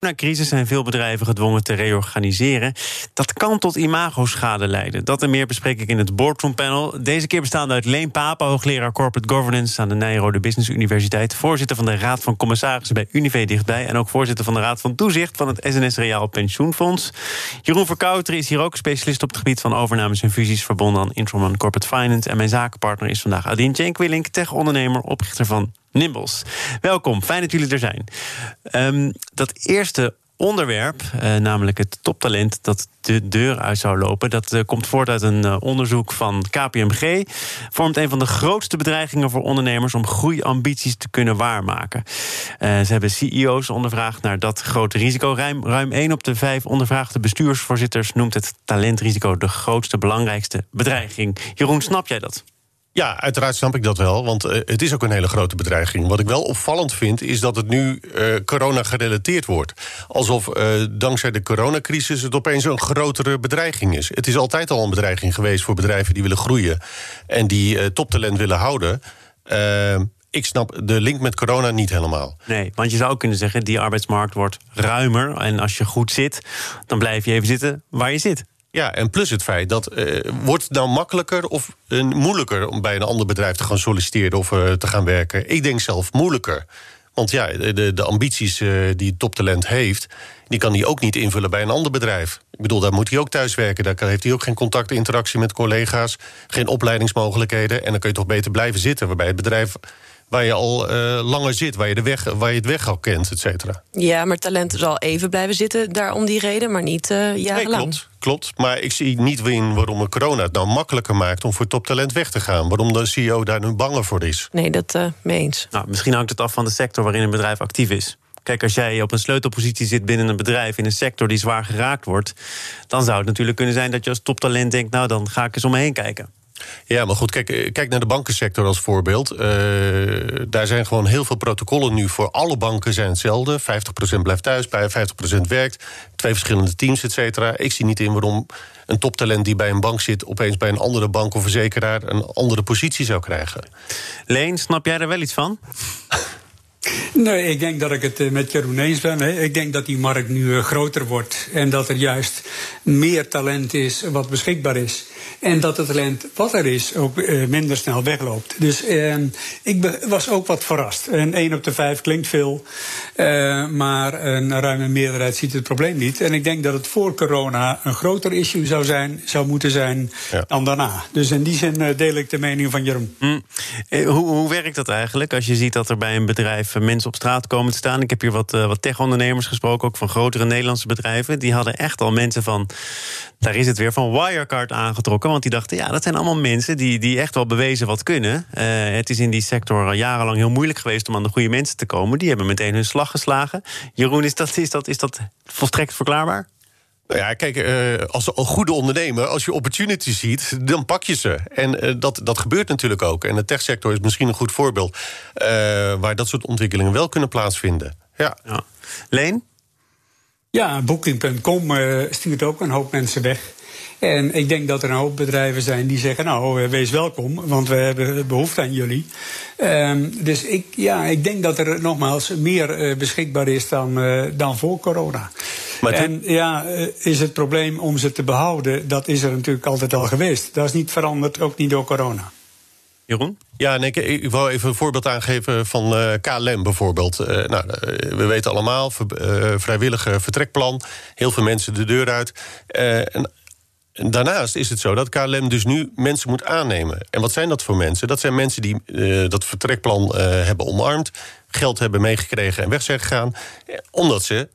Na crisis zijn veel bedrijven gedwongen te reorganiseren. Dat kan tot imagoschade leiden. Dat en meer bespreek ik in het Boardroom Panel. Deze keer bestaande uit Leen Papen, hoogleraar Corporate Governance aan de Nijrode Business Universiteit. Voorzitter van de Raad van Commissarissen bij Unive dichtbij. En ook voorzitter van de Raad van Toezicht van het SNS Reaal Pensioenfonds. Jeroen Verkouter is hier ook specialist op het gebied van overnames en fusies verbonden aan Introman Corporate Finance. En mijn zakenpartner is vandaag Adine Jenkwillink, tech-ondernemer, oprichter van Nimbles. Welkom, fijn dat jullie er zijn. Um, dat eerste onderwerp, uh, namelijk het toptalent dat de deur uit zou lopen, dat uh, komt voort uit een uh, onderzoek van KPMG. Vormt een van de grootste bedreigingen voor ondernemers om groeiambities te kunnen waarmaken. ze hebben CEO's ondervraagd naar dat grote risico. Ruim, ruim 1 op de 5 ondervraagde bestuursvoorzitters noemt het talentrisico de grootste, belangrijkste bedreiging. Jeroen, snap jij dat? Ja, uiteraard snap ik dat wel, want uh, het is ook een hele grote bedreiging. Wat ik wel opvallend vind, is dat het nu uh, corona gerelateerd wordt. Alsof uh, dankzij de coronacrisis het opeens een grotere bedreiging is. Het is altijd al een bedreiging geweest voor bedrijven die willen groeien... en die toptalent willen houden ik snap de link met corona niet helemaal. Nee, want je zou kunnen zeggen, die arbeidsmarkt wordt ruimer. En als je goed zit, dan blijf je even zitten waar je zit. Ja, en plus het feit dat uh, wordt het nou makkelijker of uh, moeilijker om bij een ander bedrijf te gaan solliciteren of uh, te gaan werken? Ik denk zelf moeilijker. Want ja, de, de ambities die toptalent heeft, die kan hij ook niet invullen bij een ander bedrijf. Ik bedoel, daar moet hij ook thuis werken. Daar heeft hij ook geen contact, interactie met collega's, geen opleidingsmogelijkheden. En dan kun je toch beter blijven zitten, waarbij het bedrijf waar je al uh, langer zit, waar je, de weg, waar je het weg al kent, et cetera. Ja, maar talent zal even blijven zitten daar om die reden, maar niet uh, jarenlang. Nee, klopt, klopt. Maar ik zie niet in waarom corona het nou makkelijker maakt om voor toptalent weg te gaan. Waarom de CEO daar nu banger voor is. Nee, dat uh, mee eens. Nou, misschien hangt het af van de sector waarin een bedrijf actief is. Kijk, als jij op een sleutelpositie zit binnen een bedrijf in een sector die zwaar geraakt wordt, dan zou het natuurlijk kunnen zijn dat je als toptalent denkt: nou, dan ga ik eens om me heen kijken. Ja, maar goed, kijk, eh, kijk naar de bankensector als voorbeeld. Uh, daar zijn gewoon heel veel protocollen nu voor alle banken zijn hetzelfde. 50% blijft thuis, bij 50% werkt. Twee verschillende teams, et cetera. Ik zie niet in waarom een toptalent die bij een bank zit... opeens bij een andere bank of verzekeraar een andere positie zou krijgen. Leen, snap jij er wel iets van? Nee, ik denk dat ik het eh, met Jeroen eens ben. Ik denk dat die markt nu groter wordt en dat er juist meer talent is wat beschikbaar is. En dat het talent wat er is ook uh, minder snel wegloopt. Dus uh, ik was ook wat verrast. En 1 op de 5 klinkt veel, uh, maar een ruime meerderheid ziet het probleem niet. En ik denk dat het voor corona een groter issue zou, zijn, zou moeten zijn ja. dan daarna. Dus in die zin deel ik de mening van Jeroen. Mm. Hoe, hoe werkt dat eigenlijk als je ziet dat er bij een bedrijf mensen op straat komen te staan? Ik heb hier wat, wat tech-ondernemers gesproken, ook van grotere Nederlandse bedrijven. Die hadden echt al mensen van, daar is het weer, van Wirecard aangetrokken want die dachten, ja, dat zijn allemaal mensen die, die echt wel bewezen wat kunnen. Uh, het is in die sector al jarenlang heel moeilijk geweest om aan de goede mensen te komen. Die hebben meteen hun slag geslagen. Jeroen, is dat, is dat, is dat volstrekt verklaarbaar? Nou ja, kijk, uh, als een goede ondernemer, als je opportunity ziet, dan pak je ze. En uh, dat, dat gebeurt natuurlijk ook. En de techsector is misschien een goed voorbeeld uh, waar dat soort ontwikkelingen wel kunnen plaatsvinden. Ja. ja. Leen? Ja, Booking.com stuurt ook een hoop mensen weg. En ik denk dat er een hoop bedrijven zijn die zeggen: Nou, eh, wees welkom, want we hebben behoefte aan jullie. Um, dus ik, ja, ik denk dat er nogmaals meer uh, beschikbaar is dan, uh, dan voor corona. Maar en ja, is het probleem om ze te behouden, dat is er natuurlijk altijd al geweest. Dat is niet veranderd, ook niet door corona. Jeroen? Ja, nee, ik, wil even een voorbeeld aangeven van uh, KLM bijvoorbeeld. Uh, nou, we weten allemaal, uh, vrijwillige vertrekplan. Heel veel mensen de deur uit. En Daarnaast is het zo dat KLM dus nu mensen moet aannemen. En wat zijn dat voor mensen? Dat zijn mensen die uh, dat vertrekplan uh, hebben omarmd, geld hebben meegekregen en weg zijn gegaan, omdat ze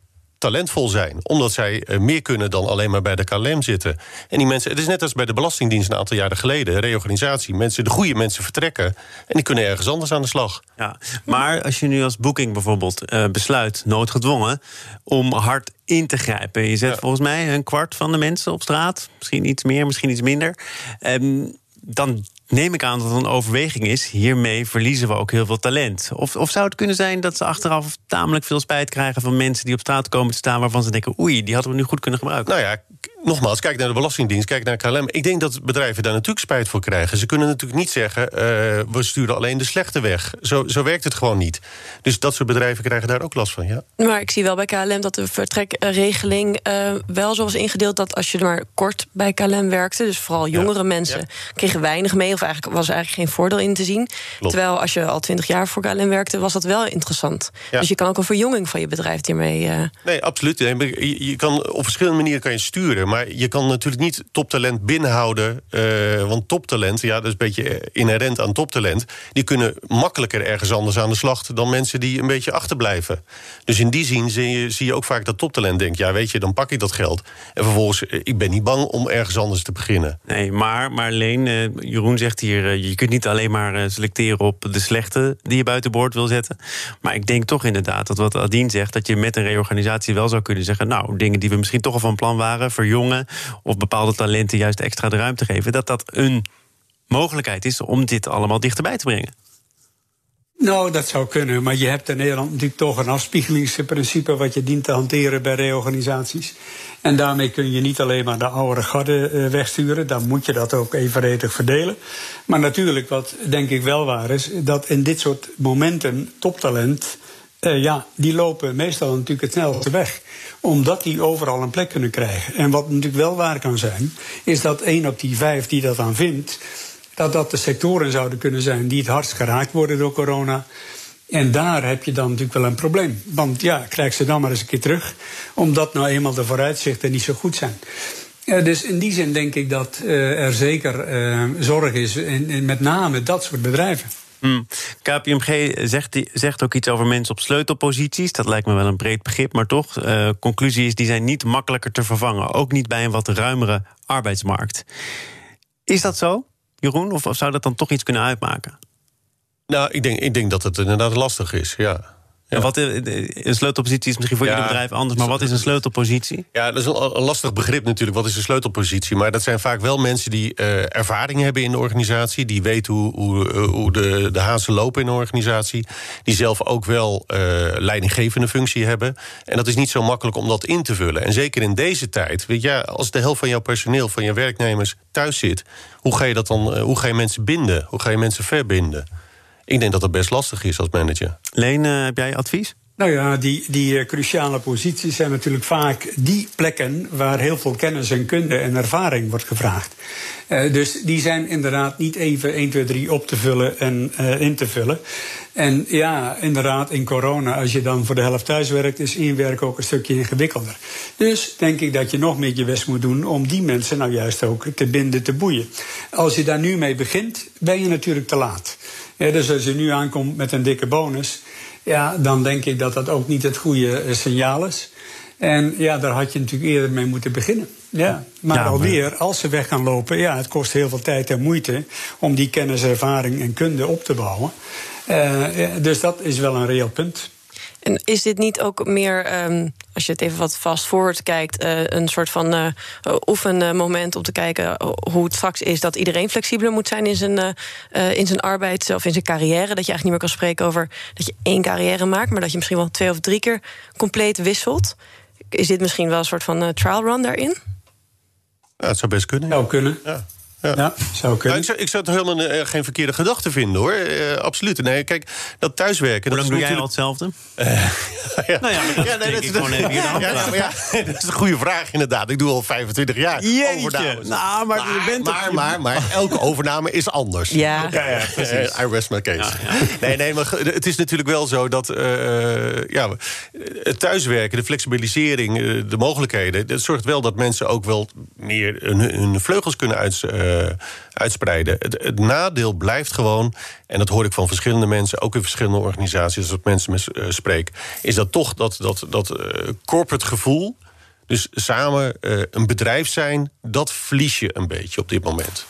talentvol zijn. Omdat zij eh, meer kunnen dan alleen maar bij de KLM zitten. En die mensen, het is net als bij de Belastingdienst een aantal jaren geleden, reorganisatie. Mensen, de goede mensen vertrekken en die kunnen ergens anders aan de slag. Ja, maar als je nu als Booking bijvoorbeeld uh, besluit, noodgedwongen, om hard in te grijpen. Je zet volgens mij een kwart van de mensen op straat. Misschien iets meer, misschien iets minder. Um, dan neem ik aan dat het een overweging is. Hiermee verliezen we ook heel veel talent. Of, of zou het kunnen zijn dat ze achteraf tamelijk veel spijt krijgen van mensen die op straat komen te staan waarvan ze denken: oei, die hadden we nu goed kunnen gebruiken? Nou ja, nogmaals, kijk naar de Belastingdienst, kijk naar KLM. Ik denk dat bedrijven daar natuurlijk spijt voor krijgen. Ze kunnen natuurlijk niet zeggen: uh, we sturen alleen de slechte weg. Zo, zo werkt het gewoon niet. Dus dat soort bedrijven krijgen daar ook last van. Ja. Maar ik zie wel bij KLM dat de vertrekregeling uh, wel zo was ingedeeld dat als je maar kort bij KLM werkte, dus vooral jongere mensen, kregen weinig mee, of eigenlijk was er eigenlijk geen voordeel in te zien. Terwijl als je al twintig jaar voor KLM werkte, was dat wel interessant. Dus je kan ook een verjonging van je bedrijf hiermee. Uh... Nee, absoluut. Je, je kan op verschillende manieren kan je sturen. Maar je kan natuurlijk niet toptalent binnenhouden. Uh, want toptalent, ja, dat is een beetje inherent aan toptalent. Die kunnen makkelijker ergens anders aan de slag dan mensen die een beetje achterblijven. Dus in die zin zie je, zie je ook vaak dat toptalent denkt: ja, weet je, dan pak ik dat geld. En vervolgens, ik ben niet bang om ergens anders te beginnen. Nee, maar, maar alleen, uh, Jeroen zegt hier: je kunt niet alleen maar selecteren op de slechte die je buiten boord wil zetten. Maar ik denk toch inderdaad dat wat Adien zegt, dat je met een reorganisatie wel zou kunnen zeggen: nou, dingen die we misschien toch al van plan waren, verjongen of bepaalde talenten juist extra de ruimte geven, dat dat een mogelijkheid is om dit allemaal dichterbij te brengen. Nou, dat zou kunnen, maar je hebt in Nederland natuurlijk toch een afspiegelingsprincipe wat je dient te hanteren bij reorganisaties. En daarmee kun je niet alleen maar de oude garde uh, wegsturen, dan moet je dat ook evenredig verdelen. Maar natuurlijk, wat denk ik wel waar is, dat in dit soort momenten toptalent, uh, ja, die lopen meestal natuurlijk het snelste weg omdat die overal een plek kunnen krijgen. En wat natuurlijk wel waar kan zijn, is dat één op die vijf die dat aan vindt, dat dat de sectoren zouden kunnen zijn die het hardst geraakt worden door corona. En daar heb je dan natuurlijk wel een probleem. Want ja, krijg ze dan maar eens een keer terug, omdat nou eenmaal de vooruitzichten niet zo goed zijn. Uh, dus in die zin denk ik dat uh, er zeker zorg is, in met name dat soort bedrijven. Hmm. KPMG zegt, zegt, ook iets over mensen op sleutelposities. Dat lijkt me wel een breed begrip, maar toch. Uh, conclusie is, die zijn niet makkelijker te vervangen. Ook niet bij een wat ruimere arbeidsmarkt. Is dat zo, Jeroen? Of, of zou dat dan toch iets kunnen uitmaken? Nou, ik denk, ik denk dat het inderdaad lastig is, ja. Ja. Wat, eh, een sleutelpositie is misschien voor ja, ieder bedrijf anders, maar wat is een sleutelpositie? Ja, dat is een, lastig begrip natuurlijk. Wat is een sleutelpositie? Maar dat zijn vaak wel mensen die uh, ervaring hebben in de organisatie, die weten hoe, hoe, eh, hoe de, de hazen lopen in de organisatie, die zelf ook wel uh, leidinggevende functie hebben. En dat is niet zo makkelijk om dat in te vullen. En zeker in deze tijd, weet je, als de helft van jouw personeel, van je werknemers thuis zit, hoe ga je dat dan? hoe ga je mensen binden? Hoe ga je mensen verbinden? Ik denk dat dat best lastig is als manager. Leen, uh, heb jij advies? Nou ja, die, die uh, cruciale posities zijn natuurlijk vaak die plekken waar heel veel kennis en kunde en ervaring wordt gevraagd. Uh, dus die zijn inderdaad niet even 1, 2, 3 op te vullen en in te vullen. En ja, inderdaad, in corona, als je dan voor de helft thuis werkt, is inwerken ook een stukje ingewikkelder. Dus denk ik dat je nog meer je best moet doen om die mensen nou juist ook te binden, te boeien. Als je daar nu mee begint, ben je natuurlijk te laat. Ja, dus als je nu aankomt met een dikke bonus, ja, dan denk ik dat dat ook niet het goede eh, signaal is. En ja, daar had je natuurlijk eerder mee moeten beginnen. Ja, maar ja, alweer, als ze weg gaan lopen, ja, het kost heel veel tijd en moeite om die kennis, ervaring en kunde op te bouwen. Uh, dus dat is wel een reëel punt. En is dit niet ook meer, um, als je het even wat fast forward kijkt, uh, een soort van uh, oefenmoment om te kijken hoe het straks is dat iedereen flexibeler moet zijn in zijn, uh, in zijn arbeid of in zijn carrière? Dat je eigenlijk niet meer kan spreken over dat je één carrière maakt, maar dat je misschien wel twee of drie keer compleet wisselt. Is dit misschien wel een soort van trial run daarin? Ja, het zou best kunnen. Zou kunnen. Ja. Ja, zou kunnen. Nou, ik, zou, ik zou het helemaal uh, geen verkeerde gedachte vinden, hoor. Uh, absoluut. Nee, kijk, dat thuiswerken... Hoe lang doe jij al hetzelfde? Uh, ja. Nou ja, maar dat ja, nee, dat is gewoon even hier de ja, ja, ja, dat is een goede vraag, inderdaad. Ik doe al 25 jaar Jeetje. Nou, maar, maar, je bent maar, maar, maar, elke overname is anders. Ja, ja, ja precies. I rest my case. Nee, nee, maar het is natuurlijk wel zo dat ja, het thuiswerken, de flexibilisering, de mogelijkheden... dat zorgt wel dat mensen ook wel meer hun, hun vleugels kunnen uit uh, uitspreiden. Het, nadeel blijft gewoon, en dat hoor ik van verschillende mensen, ook in verschillende organisaties, als ik mensen uh, spreek, is dat toch dat, dat, dat uh, corporate gevoel. Dus samen een bedrijf zijn, dat verlies je een beetje op dit moment.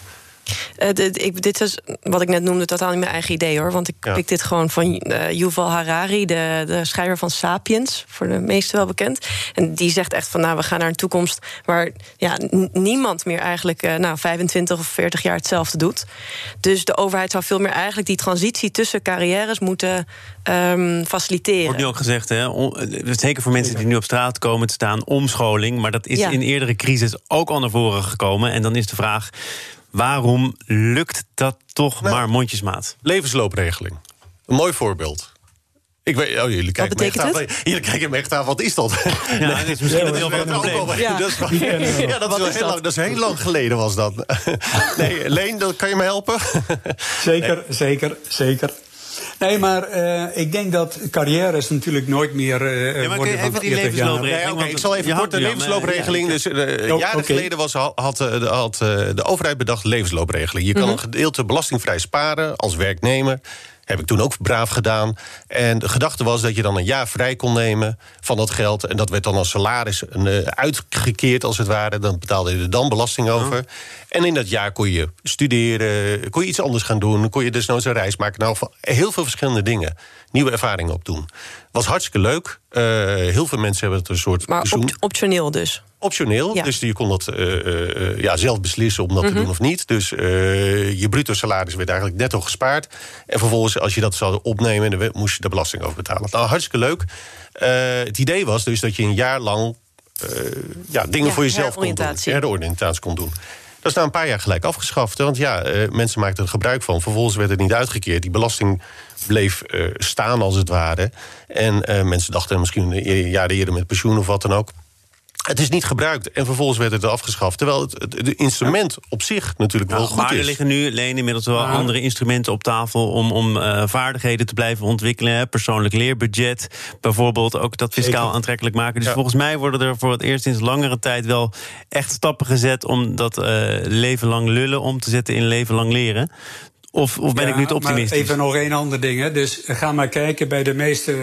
Uh, dit, ik, dit is wat ik net noemde totaal niet mijn eigen idee hoor. Want ik ja. pik dit gewoon van uh, Yuval Harari, de, de schrijver van Sapiens, voor de meesten wel bekend. En die zegt echt van nou, we gaan naar een toekomst waar ja, niemand meer eigenlijk uh, nou, 25 of 40 jaar hetzelfde doet. Dus de overheid zou veel meer eigenlijk die transitie tussen carrières moeten um, faciliteren. Wordt nu ook gezegd, hè, zeker voor mensen die nu op straat komen te staan, omscholing. Maar dat is ja. in eerdere crisis ook al naar voren gekomen. En dan is de vraag. Waarom lukt dat toch nou, maar mondjesmaat? Levensloopregeling. Een mooi voorbeeld. Ik weet, oh, jullie kijken me echt aan. Jullie kijken me echt aan, wat is dat? Ja, nee, dat is misschien een heel groot probleem. Ja. Dat is, ja, dat, is heel lang, dat is heel lang geleden was dat. Nee, Leen, kan je me helpen? Zeker, zeker, zeker. Nee, maar uh, ik denk dat carrières natuurlijk nooit meer uh, ja, maar worden even die levensloopregeling. Nee, okay, ik zal even kort de levensloopregeling. Dus uh, oh, jaren okay. geleden was, had, had de overheid bedacht levensloopregeling. Je kan mm -hmm. een gedeelte belastingvrij sparen als werknemer. Heb ik toen ook braaf gedaan. En de gedachte was dat je dan een jaar vrij kon nemen van dat geld. En dat werd dan als salaris uh, uitgekeerd, als het ware. Dan betaalde je er dan belasting over. Oh. En in dat jaar kon je studeren, kon je iets anders gaan doen. Kon je desnoods een reis maken. Nou, heel veel verschillende dingen. Nieuwe ervaringen opdoen. Was hartstikke leuk. Uh, heel veel mensen hebben het een soort. Maar op, optioneel dus? Optioneel, ja. dus je kon dat uh, uh, ja, zelf beslissen om dat mm -hmm. te doen of niet. Dus je bruto salaris werd eigenlijk netto gespaard. En vervolgens, als je dat zou opnemen, dan moest je de belasting over betalen. Nou, hartstikke leuk. het idee was dus dat je een jaar lang ja, dingen ja, voor jezelf kon doen. Heroriëntatie kon doen. Dat is na een paar jaar gelijk afgeschaft. Want ja, uh, mensen maakten er gebruik van. Vervolgens werd het niet uitgekeerd. Die belasting bleef uh, staan, als het ware. En uh, mensen dachten misschien jaar eerder met pensioen of wat dan ook. Het is niet gebruikt en vervolgens werd het afgeschaft. Terwijl het, het, het instrument op zich natuurlijk wel goed maar is. er liggen nu, Leen, inmiddels wel andere instrumenten op tafel... om, om uh, vaardigheden te blijven ontwikkelen. Persoonlijk leerbudget bijvoorbeeld. Ook dat fiscaal Zeker. aantrekkelijk maken. Dus ja. volgens mij worden er voor het eerst sinds langere tijd... wel echt stappen gezet om dat uh, leven lang lullen om te zetten in leven lang leren. Of, of ben ja, ik nu te optimistisch? even nog één ander ding. Hè. Dus ga maar kijken bij de meeste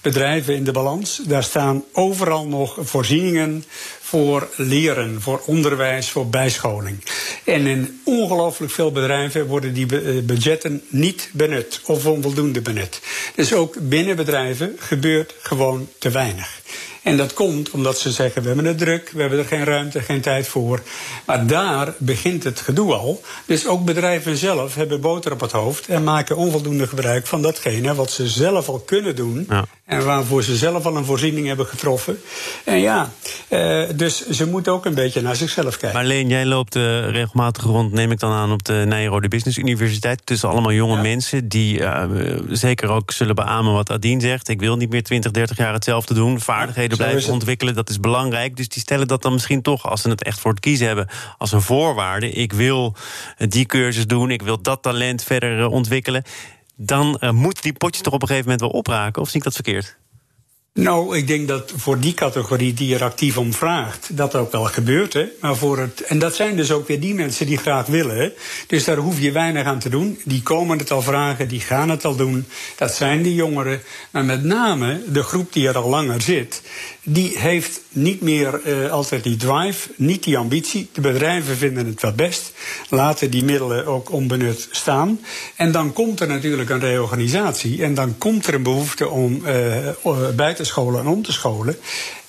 bedrijven in de balans. Daar staan overal nog voorzieningen voor leren, voor onderwijs, voor bijscholing. En in ongelooflijk veel bedrijven worden die budgetten niet benut of onvoldoende benut. Dus ook binnen bedrijven gebeurt gewoon te weinig. En dat komt omdat ze zeggen: we hebben het druk, we hebben er geen ruimte, geen tijd voor. Maar daar begint het gedoe al. Dus ook bedrijven zelf hebben boter op het hoofd en maken onvoldoende gebruik van datgene wat ze zelf al kunnen doen. Ja. En waarvoor ze zelf al een voorziening hebben getroffen. En ja, uh, dus ze moeten ook een beetje naar zichzelf kijken. Maar Leen, jij loopt uh, regelmatig rond, neem ik dan aan, op de Nijrode Business Universiteit. Tussen allemaal jonge ja. mensen die uh, zeker ook zullen beamen wat Adien zegt. Ik wil niet meer 20, 30 jaar hetzelfde doen. Vaardigheden blijven ontwikkelen, dat is belangrijk. Dus die stellen dat dan misschien toch, als ze het echt voor het kiezen hebben, als een voorwaarde. Ik wil die cursus doen, ik wil dat talent verder ontwikkelen dan uh, moeten die potjes toch op een gegeven moment wel opraken? Of zie ik dat verkeerd? Nou, ik denk dat voor die categorie die er actief om vraagt, dat ook wel gebeurt. Hè? Maar voor het, en dat zijn dus ook weer die mensen die graag willen. Dus daar hoef je weinig aan te doen. Die komen het al vragen, die gaan het al doen. Dat zijn die jongeren. Maar met name de groep die er al langer zit, die heeft niet meer uh, altijd die drive, niet die ambitie. De bedrijven vinden het wel best, laten die middelen ook onbenut staan. En dan komt er natuurlijk een reorganisatie en dan komt er een behoefte om uh, bij te scholen en om te scholen.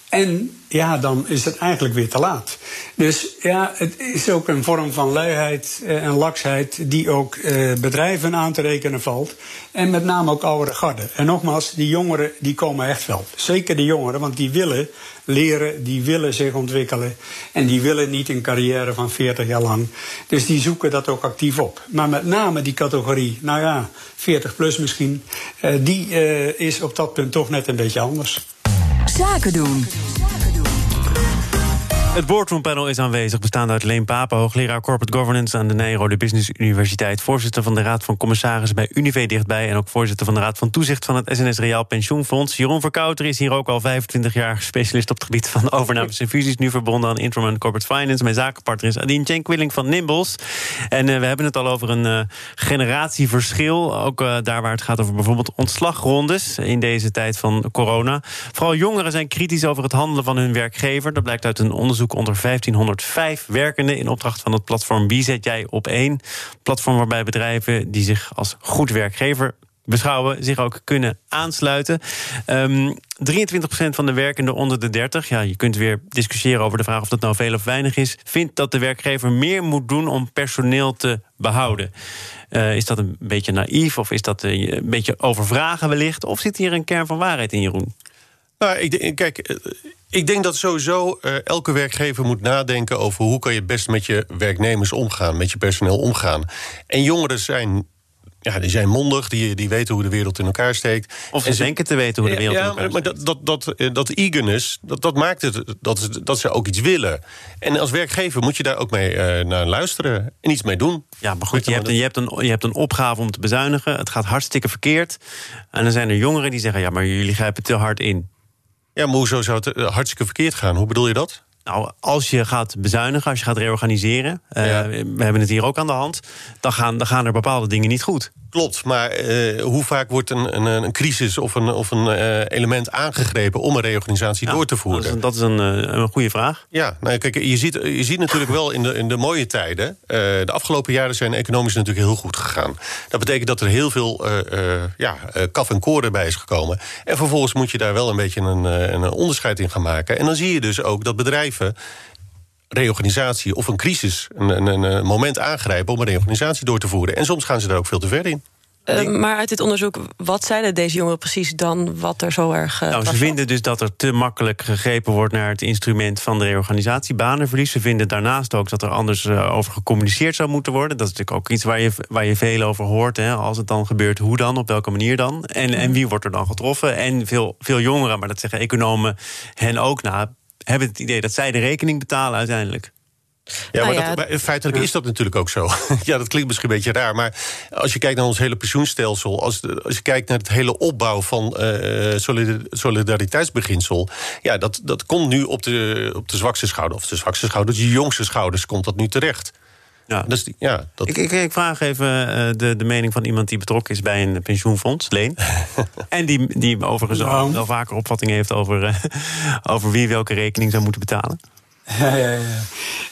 En ja, dan is het eigenlijk weer te laat. Dus ja, het is ook een vorm van luiheid en laksheid die ook eh, bedrijven aan te rekenen valt. En met name ook oudere garden. En nogmaals, die jongeren die komen echt wel. Zeker de jongeren, want die willen leren, die willen zich ontwikkelen. En die willen niet een carrière van 40 jaar lang. Dus die zoeken dat ook actief op. Maar met name die categorie, nou ja, 40 plus misschien, uh, die is op dat punt toch net een beetje anders. Zaken doen. Het boardroompanel is aanwezig, bestaande uit Leen Papen, hoogleraar Corporate Governance aan de Nijrode Business Universiteit, voorzitter van de Raad van Commissarissen bij Unive dichtbij en ook voorzitter van de Raad van Toezicht van het SNS Reaal Pensioenfonds. Jeroen Verkouter is hier ook al 25 jaar specialist op het gebied van overnames en fusies, nu verbonden aan Interim Corporate Finance. Mijn zakenpartner is Adine Cenk-Willing van Nimbles. En uh, we hebben het al over een uh, generatieverschil, ook uh, daar waar het gaat over bijvoorbeeld ontslagrondes in deze tijd van corona. Vooral jongeren zijn kritisch over het handelen van hun werkgever. Dat blijkt uit een onderzoek onderzoek onder 1505 werkenden in opdracht van het platform Wie zet jij op één? Platform waarbij bedrijven die zich als goed werkgever beschouwen, zich ook kunnen aansluiten. Um, 23% van de werkenden onder de 30, ja, je kunt weer discussiëren over de vraag of dat nou veel of weinig is, vindt dat de werkgever meer moet doen om personeel te behouden. Uh, is dat een beetje naïef of is dat een beetje overvragen wellicht? Of zit hier een kern van waarheid in, Jeroen? Nou, ik denk, kijk, eh, ik denk dat sowieso uh, elke werkgever moet nadenken over hoe kan je best met je werknemers omgaan, met je personeel omgaan. En jongeren zijn ja, die zijn mondig, die, die weten hoe de wereld in elkaar steekt. Of ze denken te weten hoe de wereld ja, in elkaar maar steekt. dat, dat, dat, dat eagerness, dat, dat maakt het dat, dat ze ook iets willen. En als werkgever moet je daar ook mee uh, naar luisteren en iets mee doen. Ja, maar goed, je hebt, een, je, hebt een, je hebt een opgave om te bezuinigen. Het gaat hartstikke verkeerd. En dan zijn er jongeren die zeggen... ja, maar jullie grijpen te hard in. Ja, maar hoezo zou het hartstikke verkeerd gaan? Hoe bedoel je dat? Nou, als je gaat bezuinigen, als je gaat reorganiseren... Uh, ja. we hebben het hier ook aan de hand... dan gaan, dan gaan er bepaalde dingen niet goed. Klopt, maar uh, hoe vaak wordt een, een, een, crisis of een, of een uh, element aangegrepen om een reorganisatie ja, door te voeren? Dat is, dat is een, een goede vraag. Ja, nou, kijk, je ziet, je ziet natuurlijk wel in de, in de mooie tijden. De afgelopen jaren zijn economisch natuurlijk heel goed gegaan. Dat betekent dat er heel veel ja, kaf en koren bij is gekomen. En vervolgens moet je daar wel een beetje een, een onderscheid in gaan maken. En dan zie je dus ook dat bedrijven reorganisatie of een crisis, een, een, een, moment aangrijpen om een reorganisatie door te voeren. En soms gaan ze daar ook veel te ver in. Uh, maar uit dit onderzoek, wat zeiden deze jongeren precies dan wat er zo erg. Uh, nou, ze vinden dus dat er te makkelijk gegrepen wordt naar het instrument van de reorganisatie, banenverlies. Ze vinden daarnaast ook dat er anders uh, over gecommuniceerd zou moeten worden. Dat is natuurlijk ook iets waar je, waar je veel over hoort. Hè. Als het dan gebeurt, hoe dan, op welke manier dan? En, en wie wordt er dan getroffen? En veel, veel jongeren, maar dat zeggen economen hen ook na, hebben het idee dat zij de rekening betalen uiteindelijk. Ja, maar, nou ja, dat, feitelijk is dat natuurlijk ook zo. ja, dat klinkt misschien een beetje raar. Maar als je kijkt naar ons hele pensioenstelsel... als, als je kijkt naar het hele opbouw van uh, solidariteitsbeginsel... ja, dat, dat komt nu op de, op de zwakste schouder. Of de zwakste schouders, de jongste schouders komt dat nu terecht. Ja. Dus, ja, dat... ik, ik, ik, vraag even uh, de, de mening van iemand die betrokken is bij een pensioenfonds, Leen. en die, die overigens nou. wel vaker opvattingen heeft over, uh, over wie welke rekening zou moeten betalen. Ja, ja, ja.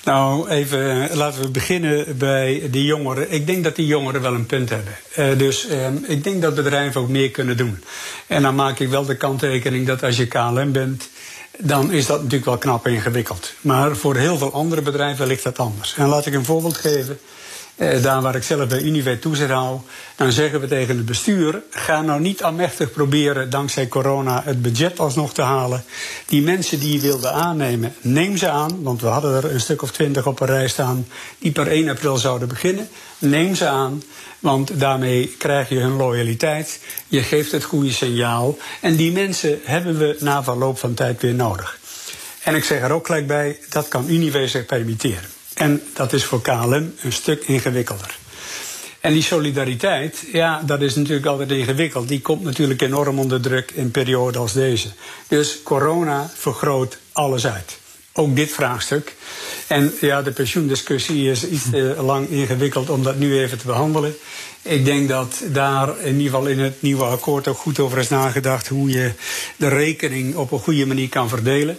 Nou, even laten we beginnen bij die jongeren. Ik denk dat die jongeren wel een punt hebben. Uh, dus uh, ik denk dat bedrijven ook meer kunnen doen. En dan maak ik wel de kanttekening dat als je KLM bent, dan is dat natuurlijk wel knap ingewikkeld. Maar voor heel veel andere bedrijven ligt dat anders. En laat ik een voorbeeld geven. Uh, daar waar ik zelf bij Univet toezicht hou, dan zeggen we tegen het bestuur: ga nou niet aanmächtig proberen dankzij corona het budget alsnog te halen. Die mensen die je wilde aannemen, neem ze aan, want we hadden er een stuk of twintig op een rij staan die per 1 april zouden beginnen. Neem ze aan, want daarmee krijg je hun loyaliteit, je geeft het goede signaal en die mensen hebben we na verloop van tijd weer nodig. En ik zeg er ook gelijk bij: dat kan Univet zich permitteren. En dat is voor KLM een stuk ingewikkelder. En die solidariteit, ja, dat is natuurlijk altijd ingewikkeld. Die komt natuurlijk enorm onder druk in perioden als deze. Dus corona vergroot alles uit. Ook dit vraagstuk. En ja, de pensioendiscussie is iets te lang ingewikkeld om dat nu even te behandelen. Ik denk dat daar in ieder geval in het nieuwe akkoord ook goed over is nagedacht hoe je de rekening op een goede manier kan verdelen.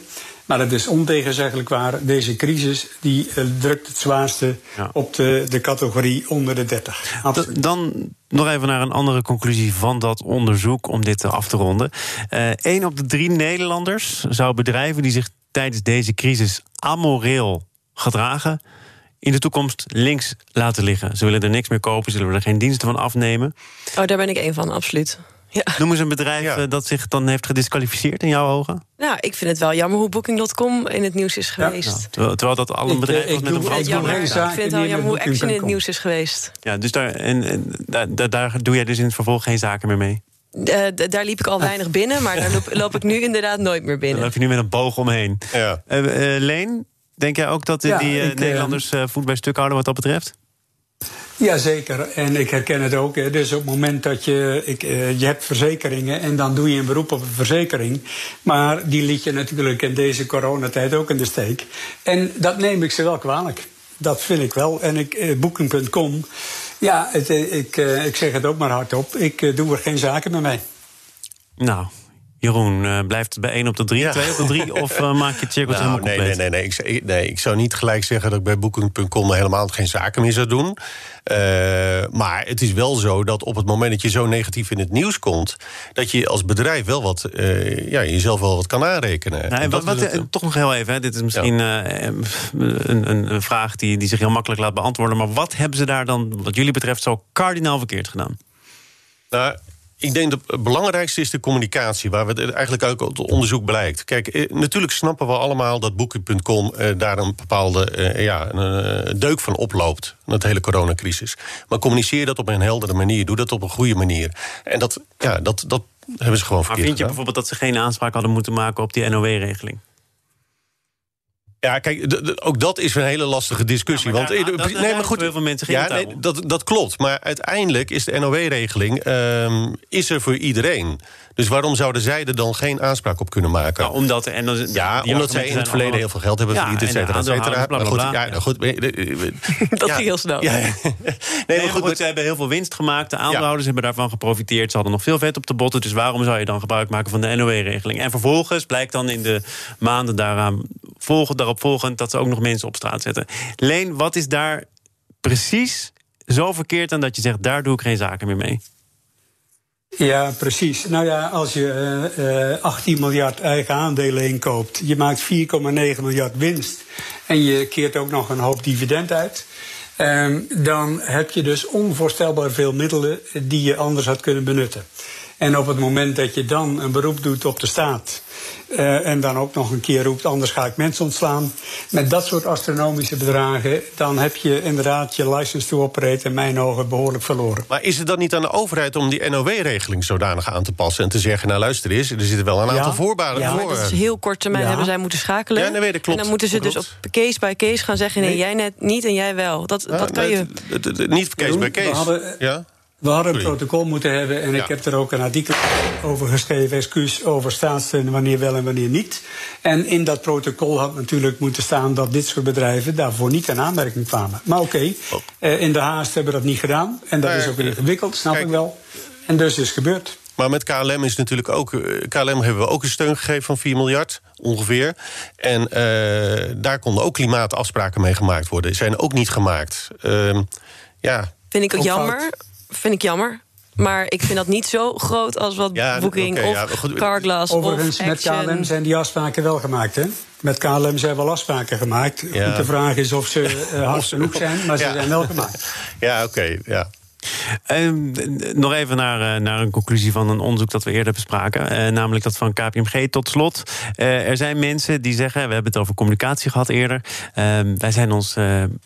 Maar het is ontegenzeggelijk waar. Deze crisis die, uh, drukt het zwaarste ja. op de, de categorie onder de 30. Absoluut. Dan nog even naar een andere conclusie van dat onderzoek om dit af te ronden. Eén uh, op de drie Nederlanders zou bedrijven die zich tijdens deze crisis amoreel gedragen in de toekomst links laten liggen. Ze willen er niks meer kopen, ze willen er geen diensten van afnemen. Oh, daar ben ik één van, absoluut. Ja. Noem eens een bedrijf ja. dat zich dan heeft gedisqualificeerd in jouw ogen? Nou, ik vind het wel jammer hoe Booking.com in het nieuws is geweest. Ja. Nou, terwijl, terwijl, dat alle bedrijven ik, met een jammer. Ik vind het wel jammer hoe Action in het nieuws is geweest. Ja, dus daar, en, en daar, daar doe jij dus in het vervolg geen zaken meer mee? Uh, daar liep ik al weinig binnen, maar daar loop, loop, ik nu inderdaad nooit meer binnen. Dan loop je nu met een boog omheen. Ja. Uh, uh, Leen, denk jij ook dat ja, die ik, Nederlanders voet bij stuk houden wat dat betreft? Jazeker, en ik herken het ook. Dus op het moment dat je, ik, uh, je hebt verzekeringen en dan doe je een beroep op een verzekering. Maar die liet je natuurlijk in deze coronatijd ook in de steek. En dat neem ik ze wel kwalijk. Dat vind ik wel. En ik, uh, Booking.com, ja, het, ik, ik zeg het ook maar hardop. Ik doe er geen zaken mee. Nou, Jeroen, uh, blijft het bij 1 op de 3, 2 op de 3? Of uh, maak je het nou, helemaal compleet? Nee, nee, nee, nee. Ik, nee. ik zou niet gelijk zeggen dat ik bij Booking.com helemaal geen zaken meer zou doen. Uh, maar het is wel zo dat op het moment dat je zo negatief in het nieuws komt... dat je als bedrijf wel wat, ja, jezelf wel wat kan aanrekenen. Nou, wat, wat, toch nog heel even, hè. dit is misschien ja. een, een, een, vraag die, die zich heel makkelijk laat beantwoorden... maar wat hebben ze daar dan, wat jullie betreft, zo kardinaal verkeerd gedaan? Nou, ik denk dat het belangrijkste is de communicatie, waar we eigenlijk ook het onderzoek blijkt. Kijk, eh, natuurlijk snappen we allemaal dat Booking.com eh, daar een bepaalde eh, ja, een, deuk van oploopt. De hele coronacrisis. Maar communiceer dat op een heldere manier. Doe dat op een goede manier. En dat, ja, dat, dat hebben ze gewoon verkeerd Maar vind je gedaan. bijvoorbeeld dat ze geen aanspraak hadden moeten maken op die NOW-regeling? Ja, kijk, ook dat is een hele lastige discussie. Ja, want, daar, dat, nee, maar goed, heel veel mensen geen ja, nee, dat, dat klopt. Maar uiteindelijk is de NOW-regeling um, is er voor iedereen. Dus waarom zouden zij er dan geen aanspraak op kunnen maken? Nou, omdat, en dan, ja, omdat zij in het verleden heel veel geld hebben verdiend, ja, et cetera, et cetera. Maar goed, ja, nou goed, dat ging heel snel. Ja, nee, nee, maar goed, ze hebben heel veel winst gemaakt. De aandeelhouders hebben daarvan geprofiteerd. Ze hadden nog veel vet op de botten. Dus waarom zou je dan gebruik maken van de NOW-regeling? En vervolgens blijkt dan in de maanden daaraan volgen, daarop volgend... dat ze ook nog mensen op straat zetten. Leen, wat is daar precies zo verkeerd aan dat je zegt... daar doe ik geen zaken meer mee? Ja, precies. Nou ja, als je uh, uh, 18 miljard eigen aandelen inkoopt, je maakt 4,9 miljard winst en je keert ook nog een hoop dividend uit. Um, dan heb je dus onvoorstelbaar veel middelen die je anders had kunnen benutten. En op het moment dat je dan een beroep doet op de staat. Uh, en dan ook nog een keer roept, anders ga ik mensen ontslaan. Met dat soort astronomische bedragen, dan heb je inderdaad je license to operate in mijn ogen behoorlijk verloren. Maar is het dan niet aan de overheid om die NOW-regeling zodanig aan te passen en te zeggen, nou luister eens, er zitten wel een aantal ja. voorbaden ja, voor. dat is heel kort termijn ja. hebben zij moeten schakelen. Ja, nee, dat klopt. En dan moeten ze klopt. dus op case by case gaan zeggen, nee, nee jij net niet en jij wel. Dat, dat kan nee, je... Het, het, het, niet case by case. Hadden, ja? We hadden een protocol moeten hebben en ja. ik heb er ook een artikel over geschreven, excuus over staatssteun, wanneer wel en wanneer niet. En in dat protocol had natuurlijk moeten staan dat dit soort bedrijven daarvoor niet in aanmerking kwamen. Maar oké, okay, oh. uh, in de haast hebben we dat niet gedaan en dat is ook ingewikkeld, snap kijk, ik wel. En dus is gebeurd. Maar met KLM is natuurlijk ook. KLM hebben we ook een steun gegeven van 4 miljard ongeveer. En uh, daar konden ook klimaatafspraken mee gemaakt worden. Die zijn ook niet gemaakt. ja. Vind ik ook jammer. Vind ik jammer. Maar ik vind dat niet zo groot als wat ja, Booking okay, of ja, goed. Carglass Overigens, of met KLM zijn die afspraken wel gemaakt, hè? Met KLM zijn wel afspraken gemaakt. Ja. Goed, de vraag is of ze uh, hard genoeg zijn, maar ze zijn wel gemaakt. Ja, oké, okay, ja. Uh, nog even naar, uh, naar een conclusie van een onderzoek dat we eerder bespraken. Uh, namelijk dat van KPMG tot slot. er zijn mensen die zeggen, we hebben het over communicatie gehad eerder. Ehm, wij zijn ons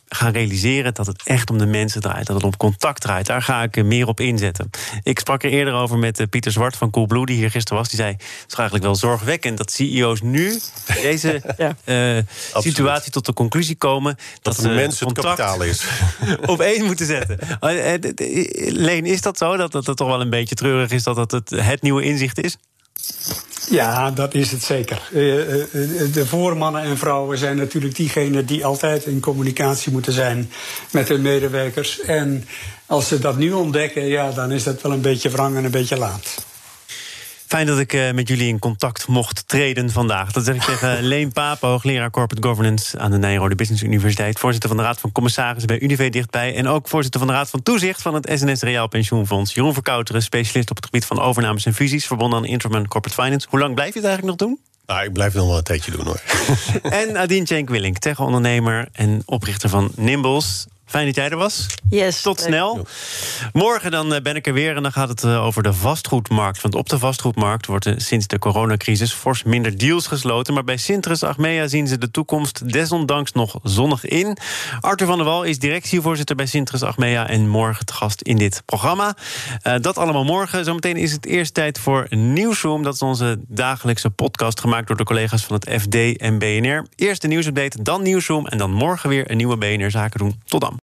gaan realiseren dat het echt om de mensen draait. Dat het om contact draait. Daar ga ik meer op inzetten. Ik sprak er eerder over met Pieter Zwart van Coolblue, die hier gisteren was. Die zei, het is eigenlijk wel zorgwekkend dat CEO's nu deze ja. situatie tot de conclusie komen... Dat, dat de mensen het kapitaal is. op één moeten zetten. Leen, is dat zo? Dat, dat het toch wel een beetje treurig is dat dat het, het nieuwe inzicht is? Ja, dat is het zeker. De voormannen en vrouwen zijn natuurlijk diegenen die altijd in communicatie moeten zijn met hun medewerkers. En als ze dat nu ontdekken, ja, dan is dat wel een beetje wrang en een beetje laat. Fijn dat ik uh, met jullie in contact mocht treden vandaag. Dat zeg ik tegen Leen Paap, hoogleraar Corporate Governance aan de Nijrode Business Universiteit. Voorzitter van de Raad van Commissarissen bij Unive dichtbij. En ook voorzitter van de Raad van Toezicht van het SNS Reaal Pensioenfonds. Jeroen Verkouteren, specialist op het gebied van overnames en fusies, verbonden aan Interman Corporate Finance. Hoe lang blijf je het eigenlijk nog doen? Nou, ik blijf het nog wel een tijdje doen hoor. en Adine Cenk-Willink, tech-ondernemer en oprichter van Nimbles. Fijn dat jij er was. Yes. Tot snel. Morgen dan ben ik er weer en dan gaat het over de vastgoedmarkt. Want op de vastgoedmarkt wordt er sinds de coronacrisis fors minder deals gesloten. Maar bij Sintres Achmea zien ze de toekomst desondanks nog zonnig in. Arthur van der Wal is directievoorzitter bij Sintres Achmea en morgen te gast in dit programma. Uh, dat allemaal morgen. Zometeen is het eerst tijd voor Nieuwsroom. Dat is onze dagelijkse podcast gemaakt door de collega's van het FD en BNR. Eerst de nieuwsupdate, dan Nieuwsroom en dan morgen weer een nieuwe BNR Zaken doen. Tot dan.